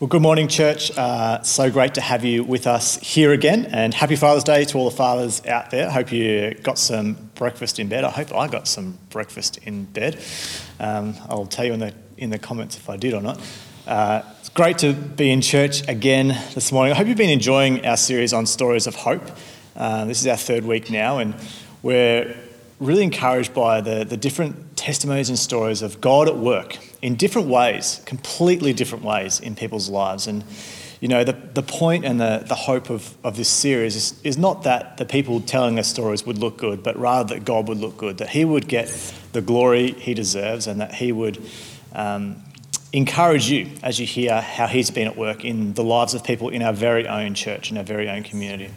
Well, good morning, church. Uh, so great to have you with us here again, and happy Father's Day to all the fathers out there. Hope you got some breakfast in bed. I hope I got some breakfast in bed. Um, I'll tell you in the in the comments if I did or not. Uh, it's great to be in church again this morning. I hope you've been enjoying our series on stories of hope. Uh, this is our third week now, and we're really encouraged by the, the different testimonies and stories of God at work in different ways, completely different ways in people's lives. And, you know, the, the point and the, the hope of, of this series is, is not that the people telling us stories would look good, but rather that God would look good, that He would get the glory He deserves, and that He would um, encourage you as you hear how He's been at work in the lives of people in our very own church, in our very own community.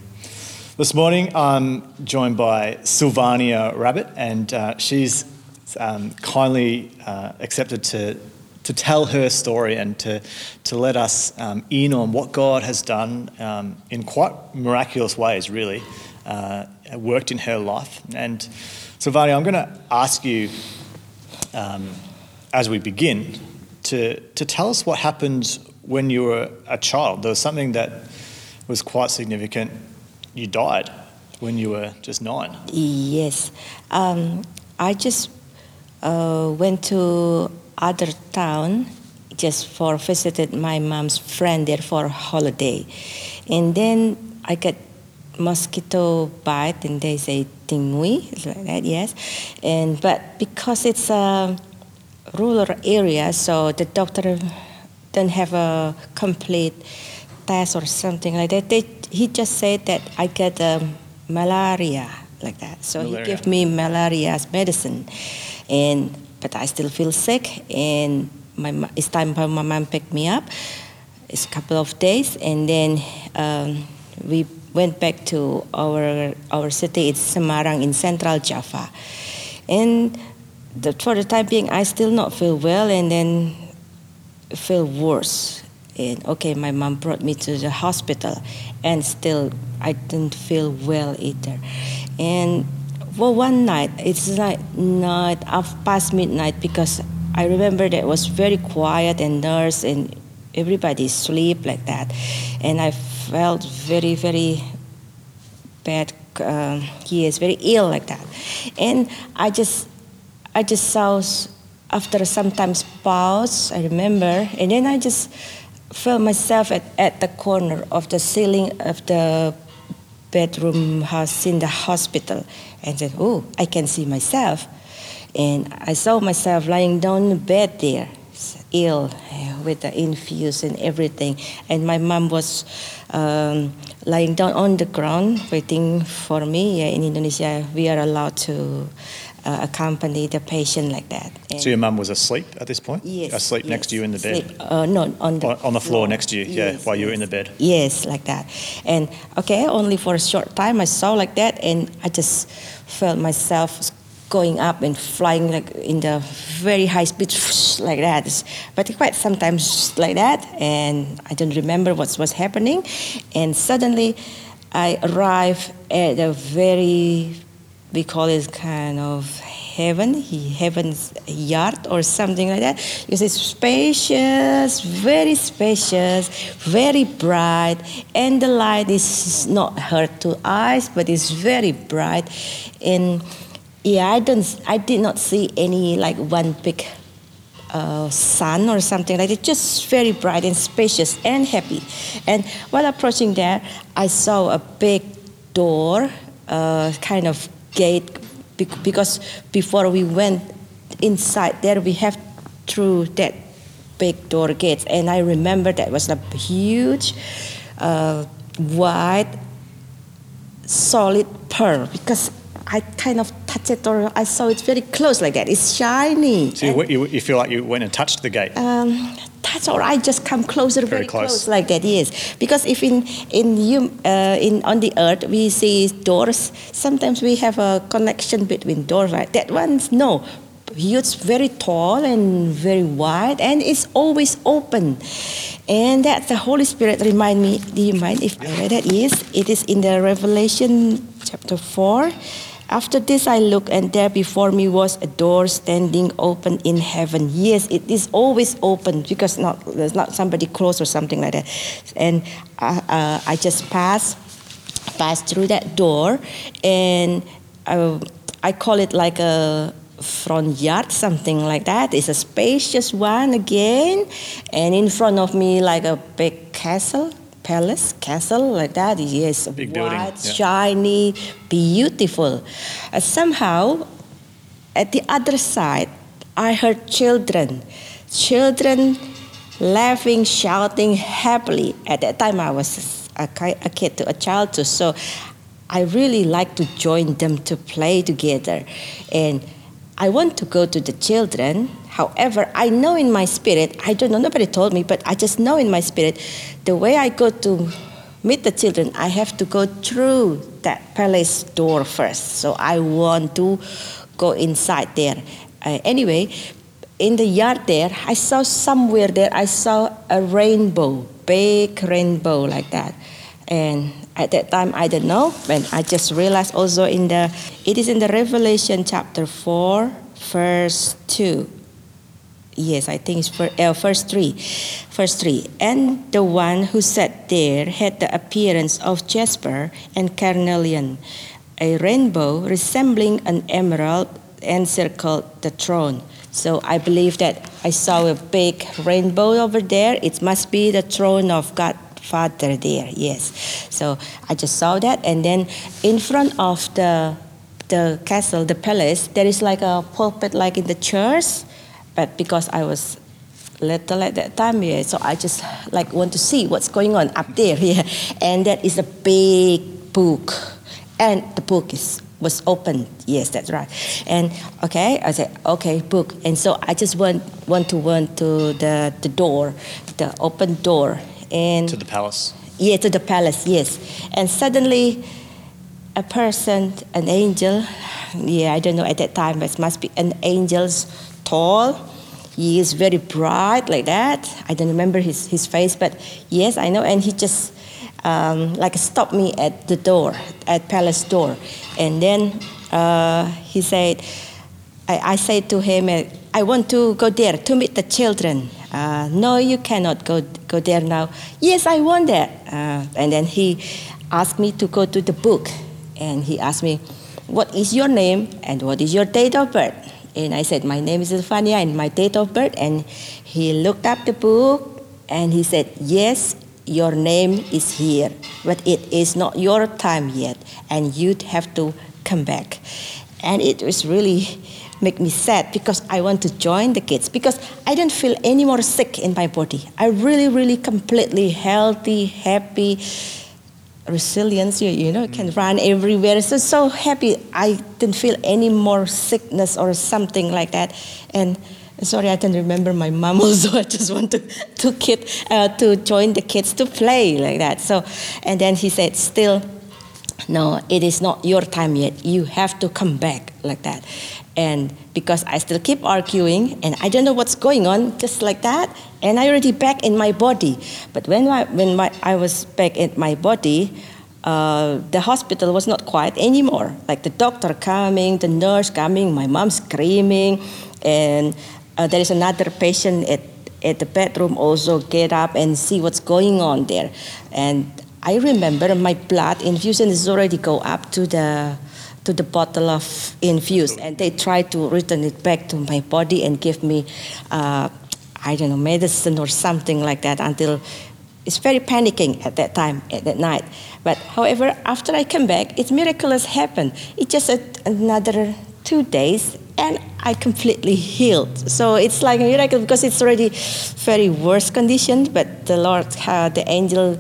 This morning, I'm joined by Sylvania Rabbit, and uh, she's um, kindly uh, accepted to, to tell her story and to, to let us um, in on what God has done um, in quite miraculous ways, really, uh, worked in her life. And Sylvania, I'm going to ask you, um, as we begin, to, to tell us what happened when you were a child. There was something that was quite significant you died when you were just nine. Yes. Um, I just uh, went to other town just for visited my mom's friend there for holiday. And then I got mosquito bite and they say dengue, like that, yes. And but because it's a rural area, so the doctor don't have a complete test or something like that. They he just said that I get um, malaria like that. So malaria. he gave me malaria medicine, and but I still feel sick. And my it's time for my mom picked me up. It's a couple of days, and then um, we went back to our our city. It's Semarang in Central Java, and the, for the time being, I still not feel well, and then feel worse. And okay, my mom brought me to the hospital, and still I didn't feel well either. And well, one night it's like night half past midnight because I remember that was very quiet and nurse and everybody sleep like that, and I felt very very bad. Uh, he is very ill like that, and I just I just saw after sometimes pause. I remember, and then I just felt myself at, at the corner of the ceiling of the bedroom house in the hospital and said, Oh, I can see myself. And I saw myself lying down in the bed there, ill with the infuse and everything. And my mom was um, lying down on the ground waiting for me. In Indonesia, we are allowed to uh, accompany the patient like that. And so your mum was asleep at this point? Yes. Asleep yes, next to you in the bed? Sleep, uh, no, on the, on, on the floor, floor, next to you, yes, yeah, while you were in the bed? Yes, like that. And okay, only for a short time I saw like that and I just felt myself going up and flying like in the very high speed like that but quite sometimes like that and i don't remember what was happening and suddenly i arrived at a very we call it kind of heaven, heaven's yard or something like that. See, spacious, very spacious, very bright, and the light is not hurt to eyes, but it's very bright. And yeah, I don't, I did not see any like one big uh, sun or something like that. Just very bright and spacious and happy. And while approaching there, I saw a big door, uh, kind of gate because before we went inside there we have through that big door gate and i remember that was a huge uh, white solid pearl because I kind of touched it or I saw it very close like that. It's shiny. So you, you, feel like you went and touched the gate? Um, touch or I just come closer, very, very close. close. like that. Yes, because if in in you uh, in on the earth we see doors, sometimes we have a connection between doors. Right, that one's no. It's very tall and very wide, and it's always open. And that the Holy Spirit remind me. Do you mind if I read that? Yes, it is in the Revelation chapter four After this, I looked, and there before me was a door standing open in heaven. Yes, it is always open because not, there's not somebody close or something like that. And uh, uh, I just passed, passed through that door, and uh, I call it like a front yard, something like that. It's a spacious one again, and in front of me, like a big castle palace, castle like that. Yes, Big white, building, yeah. shiny, beautiful. Uh, somehow, at the other side, I heard children, children laughing, shouting happily. At that time, I was a, a kid, a child too. So I really like to join them to play together. And I want to go to the children. However, I know in my spirit, I don't know, nobody told me, but I just know in my spirit, the way I go to meet the children, I have to go through that palace door first. So I want to go inside there. Uh, anyway, in the yard there, I saw somewhere there, I saw a rainbow, big rainbow like that. And at that time, I don't know, but I just realized also in the, it is in the Revelation chapter 4, verse 2. Yes, I think it's for, uh, verse 3. Verse 3. And the one who sat there had the appearance of jasper and carnelian. A rainbow resembling an emerald encircled the throne. So I believe that I saw a big rainbow over there. It must be the throne of God Father there. Yes. So I just saw that, and then in front of the the castle, the palace, there is like a pulpit, like in the church. But because I was little at that time, yeah, so I just like want to see what's going on up there. Yeah, and that is a big book, and the book is was open. Yes, that's right. And okay, I said okay, book. And so I just went went to went to the the door, the open door, and To the palace. yeah, to the palace, yes. And suddenly, a person, an angel, yeah, I don't know at that time, but it must be an angel's tall. He is very bright like that. I don't remember his, his face, but yes, I know. And he just um, like stopped me at the door, at palace door. And then uh, he said, I, I said to him, uh, I want to go there to meet the children. Uh, no, you cannot go, go there now. Yes, I want that. Uh, and then he asked me to go to the book. And he asked me, What is your name and what is your date of birth? And I said, My name is Zafania and my date of birth. And he looked up the book and he said, Yes, your name is here, but it is not your time yet, and you'd have to come back. And it was really make me sad because I want to join the kids because I don't feel any more sick in my body. I really, really completely healthy, happy, resilience. You, you know, can run everywhere. So so happy. I didn't feel any more sickness or something like that. And sorry, I don't remember my mom also. I just want to to kid uh, to join the kids to play like that. So, and then he said, still. No, it is not your time yet. You have to come back like that. And because I still keep arguing and I don't know what's going on, just like that, and I already back in my body. But when I, when my, I was back in my body, uh, the hospital was not quiet anymore. Like the doctor coming, the nurse coming, my mom screaming, and uh, there is another patient at, at the bedroom also get up and see what's going on there. And I remember my blood infusion is already go up to the to the bottle of infuse, and they try to return it back to my body and give me, uh, I don't know, medicine or something like that until it's very panicking at that time at that night. But however, after I come back, it's miraculous happened. It just a, another two days and I completely healed. So it's like a miracle because it's already very worse condition. But the Lord, uh, the angel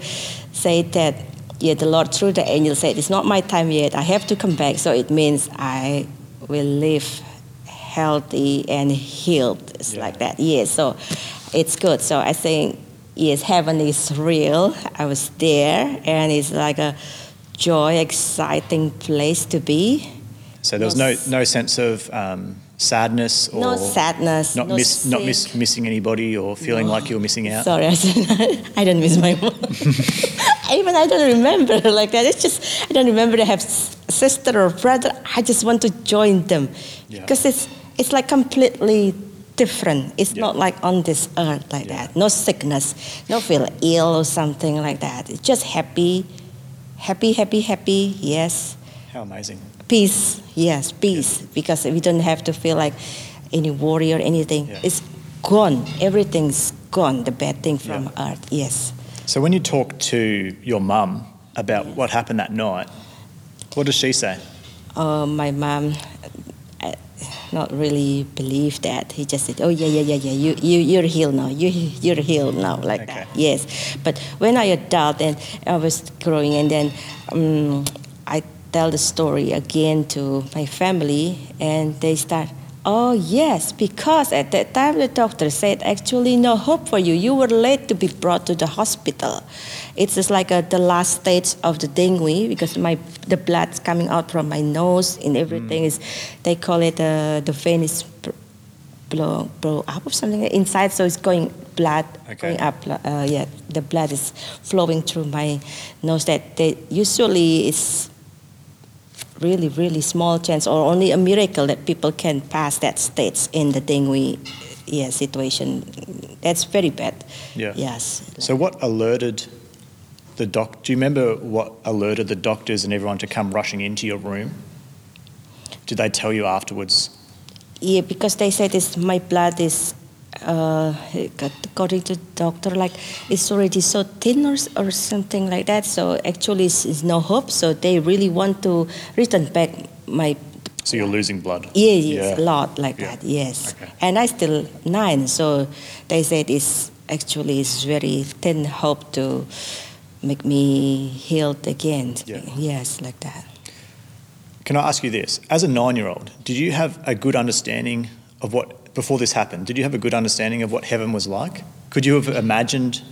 said that, yeah, the Lord through the angel said, it's not my time yet. I have to come back. So it means I will live healthy and healed. It's Yeah. like that. Yeah. So it's good. So I think yes, heaven is real. I was there, and it's like a joy, exciting place to be. So there was no, no sense of um, sadness or no sadness, not, no miss, not miss, missing anybody or feeling No. like you were missing out. Sorry, I, said, I don't miss my mom. Even I don't remember like that. It's just I don't remember to have sister or brother, I just want to join them Yeah. because it's it's like completely different. It's Yeah. not like on this earth like Yeah. that. No sickness, no feel ill or something like that. It's just happy, happy, happy, happy. Yes, How amazing. peace. Yes, peace. Because we don't have to feel like any worry or anything. It's gone. Everything's gone. The bad thing from earth. Yes. So when you talk to your mum about what happened that night, what does she say? Uh, my uh, not really believe that. He just said, "Oh yeah, yeah, yeah, yeah. You you you're healed now. You you're healed now." Like Okay. that. Yes. But when I adult and I was growing, and then um, I tell the story again to my family, and they start. Oh yes, because at that time the doctor said actually no hope for you. You were late to be brought to the hospital. It's just like a, the last stage of the dengue because my the blood's coming out from my nose and everything is. They call it uh, the vein is blow blow up or something inside, so it's going blood Okay. going up. Uh, yeah, the blood is flowing through my nose. That they usually is really really small chance or only a miracle that people can pass that stage in the dengue yeah, situation. That's very bad. Yeah. Yes. So what alerted the doc? Do you remember what alerted the doctors and everyone to come rushing into your room? Did they tell you afterwards? Yeah, because they said this, my blood is, uh, according to doctor, like it's already so thin or, or something like that. So actually, it's, it's no hope. So they really want to return back my. So you're losing blood. Yeah, yes, Yeah. a lot like Yeah. that. Yes, Okay. and I still nine. So they said it's actually it's very thin hope to make me healed again. Yeah. Yes, like that. Can I ask you this? As a nine-year-old, did you have a good understanding of what before this happened? Did you have a good understanding of what heaven was like? Could you have imagined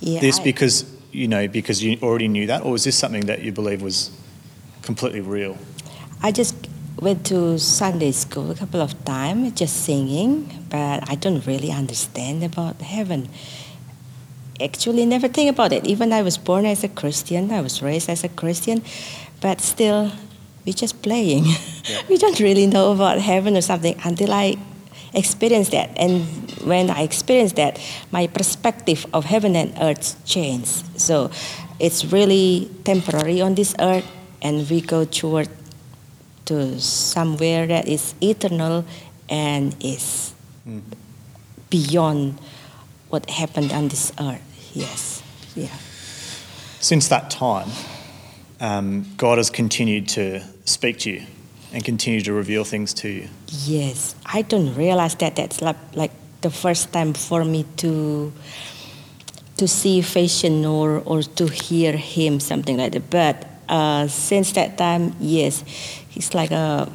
Yeah, this I- because you know because you already knew that, or was this something that you believe was completely real? I just went to Sunday school a couple of times, just singing, but I don't really understand about heaven. Actually, never think about it. Even I was born as a Christian, I was raised as a Christian, but still, we're just playing. we don't really know about heaven or something until I experienced that. And when I experienced that, my perspective of heaven and earth changed. So it's really temporary on this earth, and we go toward to somewhere that is eternal and is Mm. beyond what happened on this earth. Yes, yeah. Since that time, um, God has continued to speak to you and continue to reveal things to you. Yes, I don't realize that that's like, like the first time for me to to see vision or or to hear him something like that. But uh, since that time, yes, he's like uh,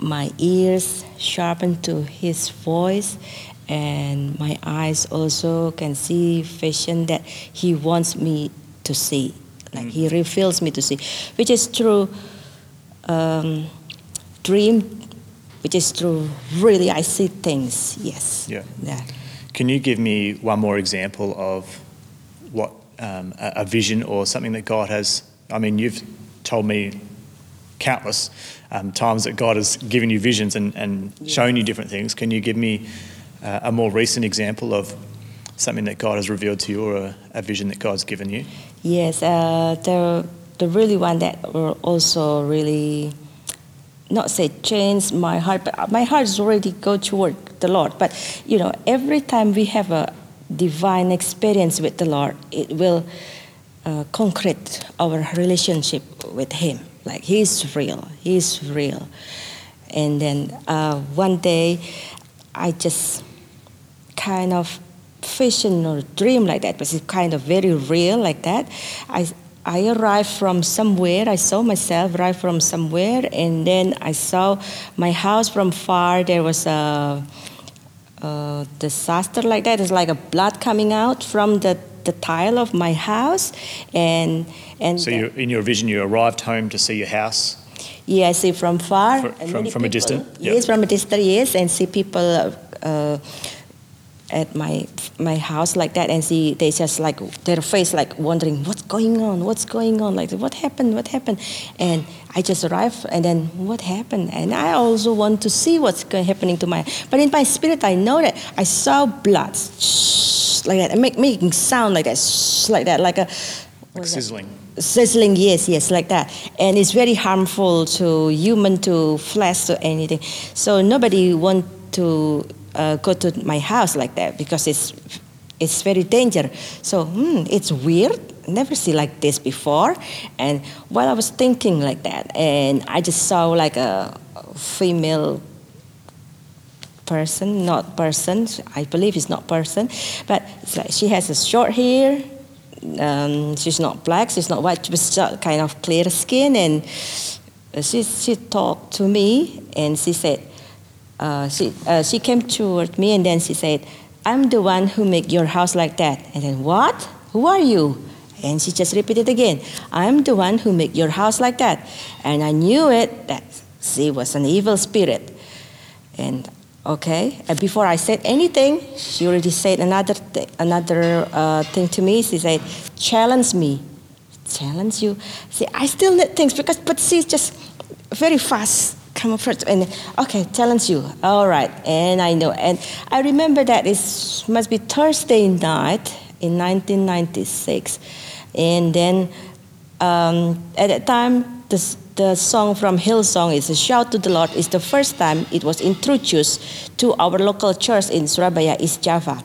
my ears sharpened to his voice, and my eyes also can see vision that he wants me to see. Like he reveals me to see, which is true. Um, dream, which is true. Really, I see things. Yes. Yeah. Yeah. Can you give me one more example of what um, a, a vision or something that God has? I mean, you've told me countless um, times that God has given you visions and, and shown you different things. Can you give me uh, a more recent example of something that God has revealed to you or a, a vision that God's given you? Yes. Uh, the the really one that were also really not say change my heart, but my heart is already go toward the Lord. But you know, every time we have a divine experience with the Lord, it will uh, concrete our relationship with Him. Like He's real. He's real. And then uh, one day, I just kind of vision or dream like that, but it's kind of very real like that. I I arrived from somewhere. I saw myself arrive from somewhere, and then I saw my house from far. There was a, a disaster like that. It's like a blood coming out from the, the tile of my house, and and So you, in your vision, you arrived home to see your house. yeah, I see from far. And from- from a distance? Yes, from a distance, yes, and see people uh, at my my house like that, and see they just like their face like wondering what's going on, what's going on, like what happened, what happened, and I just arrived, and then what happened, and I also want to see what's happening to my, but in my spirit I know that I saw blood, like that, and make, making sound like that, like that, like a Like what's that? sizzling. sizzling yes yes like that. And it's very harmful to human to flesh or anything. So nobody want to uh, go to my house like that because it's it's very dangerous so hmm, it's weird never see like this before and while i was thinking like that and i just saw like a female person, not person. I believe it's not person, but like she has a short hair. Um, she's not black. She's not white. She's kind of clear skin, and she she talked to me, and she said, uh, she uh, she came toward me, and then she said, "I'm the one who make your house like that." And then what? Who are you? And she just repeated again, "I'm the one who make your house like that." And I knew it that she was an evil spirit. And okay, and before I said anything, she already said another th- another uh, thing to me. She said, "Challenge me, challenge you." See, I still need things because, but she's just very fast. Come up first and okay, challenge you. All right, and I know, and I remember that it must be Thursday night in 1996, and then um, at that time, the, the song from Hillsong is a shout to the Lord. is the first time it was introduced to our local church in Surabaya, East Java.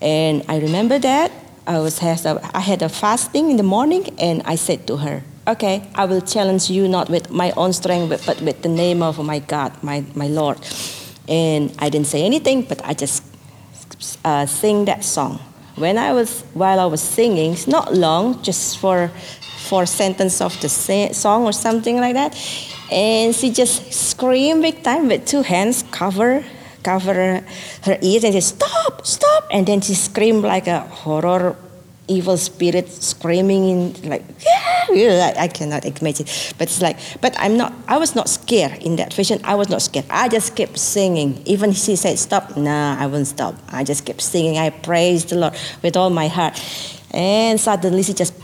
And I remember that I was has a, I had a fasting in the morning, and I said to her, "Okay, I will challenge you not with my own strength, but, with the name of my God, my my Lord." And I didn't say anything, but I just uh, sing that song. When I was while I was singing, it's not long, just for four sentence of the song or something like that, and she just screamed big time with two hands cover cover her ears and say stop stop and then she screamed like a horror evil spirit screaming in like yeah, I cannot imagine. But it's like but I'm not I was not scared in that vision I was not scared. I just kept singing. Even she said stop. Nah I won't stop. I just kept singing. I praised the Lord with all my heart. And suddenly she just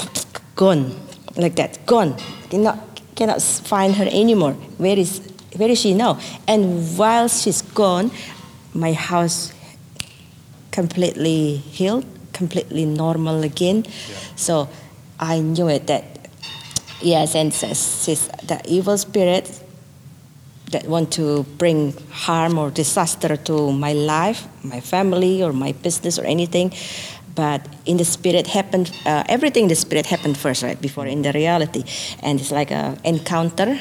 gone like that gone. Cannot cannot find her anymore. Where is where is she now? And while she's gone my house completely healed completely normal again so I knew it that yes and the evil spirit that want to bring harm or disaster to my life, my family, or my business, or anything. But in the spirit happened, uh, everything in the spirit happened first, right, before in the reality. And it's like a encounter.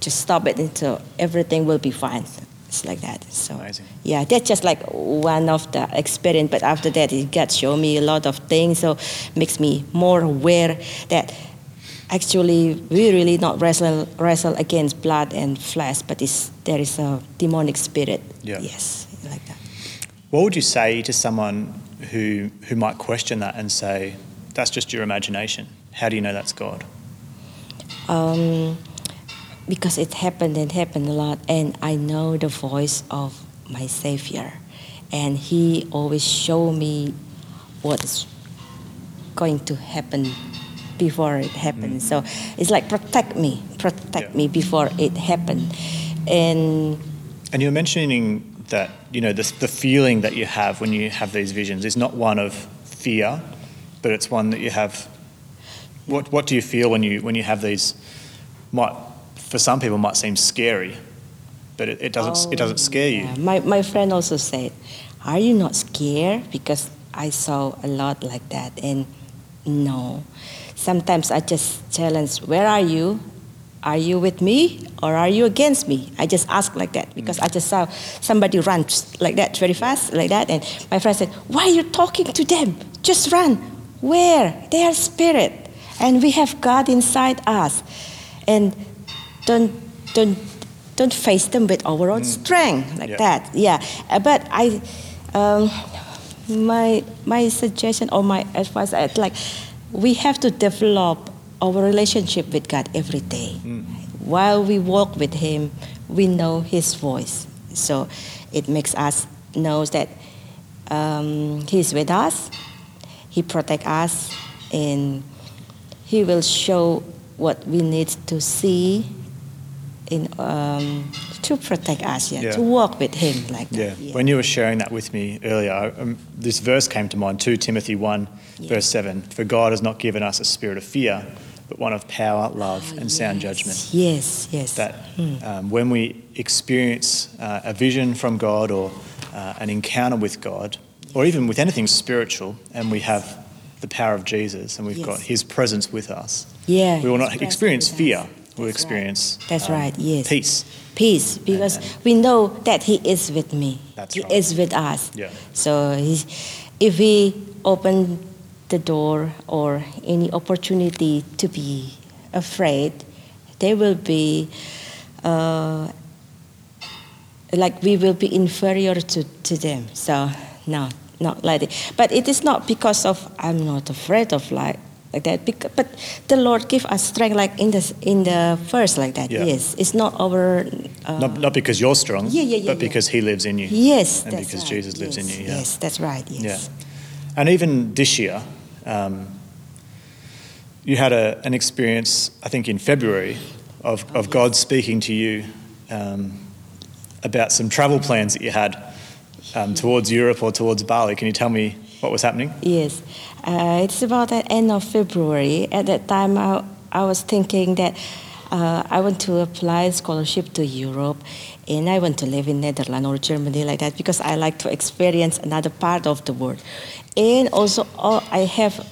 Just stop it until everything will be fine. It's like that. So Amazing. yeah, that's just like one of the experience. But after that, it God show me a lot of things. So makes me more aware that actually we really not wrestle wrestle against blood and flesh, but it's, there is a demonic spirit. Yeah. Yes, like that. What would you say to someone who who might question that and say, "That's just your imagination"? How do you know that's God? Um, because it happened and happened a lot, and I know the voice of my Savior, and He always show me what's going to happen before it happens. Mm. So it's like protect me, protect Yeah. me before it happened, and And you're mentioning that you know the, the feeling that you have when you have these visions is not one of fear, but it's one that you have. What What do you feel when you when you have these? Might for some people might seem scary, but it, it doesn't it doesn't oh, scare you. My, my friend also said, Are you not scared? Because I saw a lot like that. And no. Sometimes I just challenge, Where are you? Are you with me or are you against me? I just ask like that because mm. I just saw somebody run like that very fast, like that. And my friend said, Why are you talking to them? Just run. Where? They are spirit. And we have God inside us. And don't, don't don't face them with our own strength like Yeah. that. Yeah, Uh, but I, um, my my suggestion or my advice, is like we have to develop our relationship with God every day. While we walk with Him, we know His voice. So it makes us know that um, He's with us. He protect us, and He will show what we need to see in um, to protect us, yeah, Yeah. to walk with Him like Yeah. that. When you were sharing that with me earlier, um, this verse came to mind 2 Timothy 1, Yeah. verse 7. For God has not given us a spirit of fear, but one of power, love, and sound Yes, judgment. Yes, yes. That um, when we experience uh, a vision from God or uh, an encounter with God, or even with anything spiritual, and we have the power of Jesus and we've Yes. got his presence with us, yeah, we will not experience fear. us. We'll That's right. experience That's um, right, yes. peace. peace because And- we know that he is with me That's he right. is with us Yeah. so if we open the door or any opportunity to be afraid there will be uh, like we will be inferior to, to them so no not like that but it is not because of i'm not afraid of like like that because, but the lord give us strength like in the in the verse like that Yeah. yes it's not our uh, Not, not because you're strong, Yeah, yeah, yeah, but yeah. because he lives in you. yes and because right. Jesus lives in you, yeah. yes that's right yes Yeah. And even this year, um, you had a, an experience, I think in February, of, Oh, of God speaking to you um, about some travel plans that you had um, towards Europe or towards Bali. Can you tell me what was happening? Yes, uh, it's about the end of February. At that time, I, I was thinking that uh, I want to apply scholarship to Europe, and I want to live in Netherlands or Germany like that because I like to experience another part of the world. And also, I have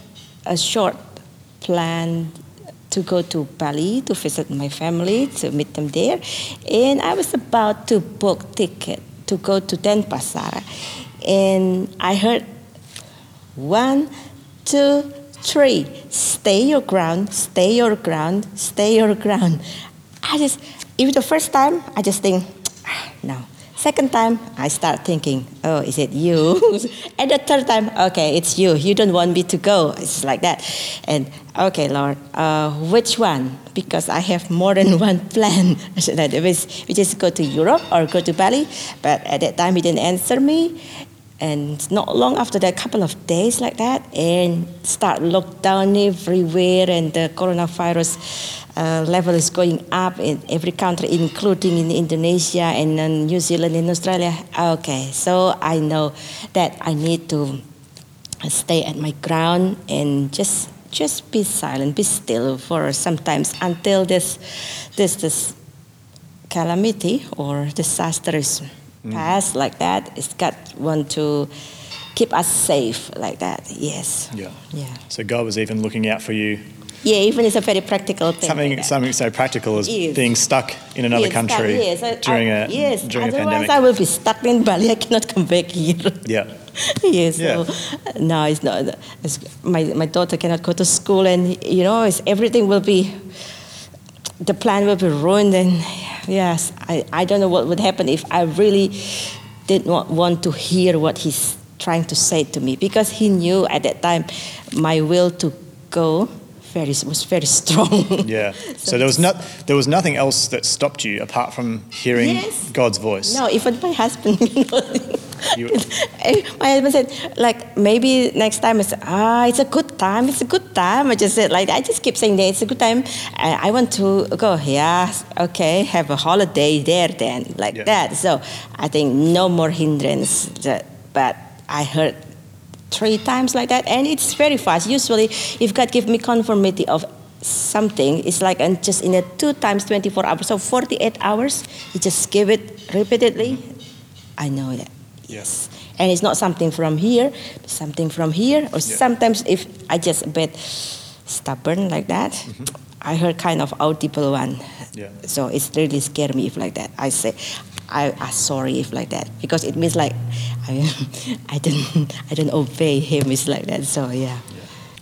a short plan to go to Bali to visit my family to meet them there, and I was about to book ticket to go to Denpasar, and I heard one, two, three. Stay your ground, stay your ground, stay your ground. I just, even the first time, I just think, "Ah, no. Second time, I start thinking, oh, is it you? and the third time, okay, it's you. You don't want me to go. It's like that. And okay, Lord, uh, which one? Because I have more than one plan. That we just go to Europe or go to Bali. But at that time, he didn't answer me and not long after that a couple of days like that and start lockdown everywhere and the coronavirus uh, level is going up in every country including in indonesia and uh, new zealand and australia. Okay so i know that i need to stay at my ground and just just be silent be still for sometimes until this this this calamity or disaster is Mm. past like that. It's God want to keep us safe like that. Yes. Yeah. Yeah. So God was even looking out for you. Yeah. Even it's a very practical thing. Something, like something so practical as Yes. being stuck in another Yes, country yes, I- during I- a yes. during a Otherwise, pandemic. I will be stuck in Bali. I cannot come back here. yeah. yes. Yeah. So no, it's not. It's, my my daughter cannot go to school, and you know, it's, everything will be. The plan will be ruined, and yes, I, I don't know what would happen if I really did not want to hear what he's trying to say to me because he knew at that time my will to go very was very strong. Yeah. So there was not there was nothing else that stopped you apart from hearing Yes. God's voice. No, even my husband, you my husband said, like, maybe next time it's, ah, it's a good time, it's a good time. I just said, like, I just keep saying that it's a good time. I, I want to go, yeah, okay, have a holiday there then, like Yeah. that. So I think no more hindrance. That, but I heard three times like that, and it's very fast. Usually, if God give me conformity of something, it's like and just in a two times 24 hours, so 48 hours, you just give it repeatedly. I know that. Yes. And it's not something from here, something from here, or sometimes if I just a bit stubborn like that, I heard kind of audible one. Yeah. So it's really scare me if like that. I say, I am sorry if like that because it means like I, I didn't I didn't obey him. It's like that. So yeah.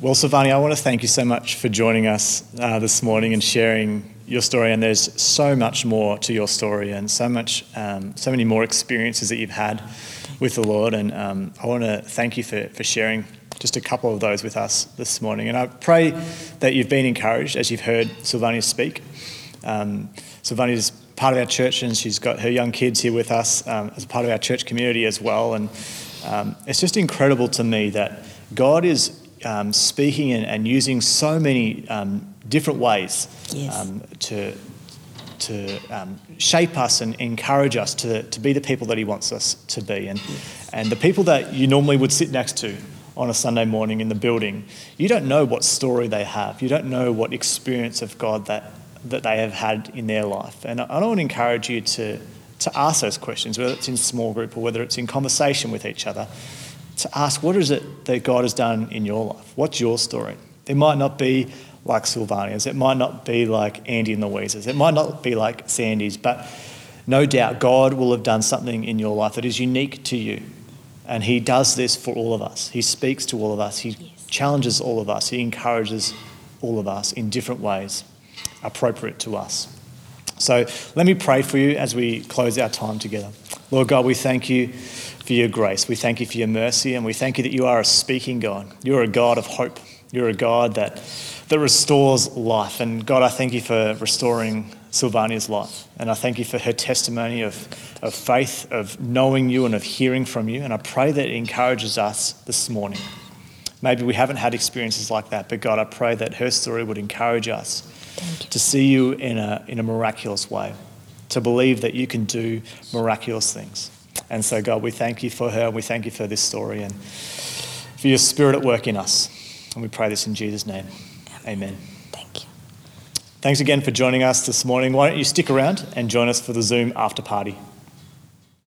Well, Silvani, I want to thank you so much for joining us uh, this morning and sharing your story. And there's so much more to your story, and so much, um, so many more experiences that you've had with the Lord. And um, I want to thank you for, for sharing just a couple of those with us this morning. And I pray that you've been encouraged as you've heard Silvania speak. Um, Silvania is part of our church, and she's got her young kids here with us um, as part of our church community as well. And Um, it's just incredible to me that God is um, speaking and, and, using so many um, different ways yes. Um, to, to um, shape us and encourage us to, to be the people that He wants us to be. And, yes. and the people that you normally would sit next to on a Sunday morning in the building, you don't know what story they have. You don't know what experience of God that, that they have had in their life. And I, I want to encourage you to, to ask those questions, whether it's in small group or whether it's in conversation with each other, to ask what is it that God has done in your life? What's your story? It might not be like Sylvania's, it might not be like Andy and Louise's, it might not be like Sandy's, but no doubt God will have done something in your life that is unique to you. And He does this for all of us. He speaks to all of us, He Yes. challenges all of us, He encourages all of us in different ways appropriate to us. So let me pray for you as we close our time together. Lord God, we thank you for your grace. We thank you for your mercy, and we thank you that you are a speaking God. You're a God of hope. You're a God that, that restores life. And God, I thank you for restoring Sylvania's life. And I thank you for her testimony of, of faith, of knowing you and of hearing from you. And I pray that it encourages us this morning. Maybe we haven't had experiences like that, but God, I pray that her story would encourage us to see you in a, in a miraculous way, to believe that you can do miraculous things. And so, God, we thank you for her. And we thank you for this story and for your spirit at work in us. And we pray this in Jesus' name. Amen. Thank you. Thanks again for joining us this morning. Why don't you stick around and join us for the Zoom after party?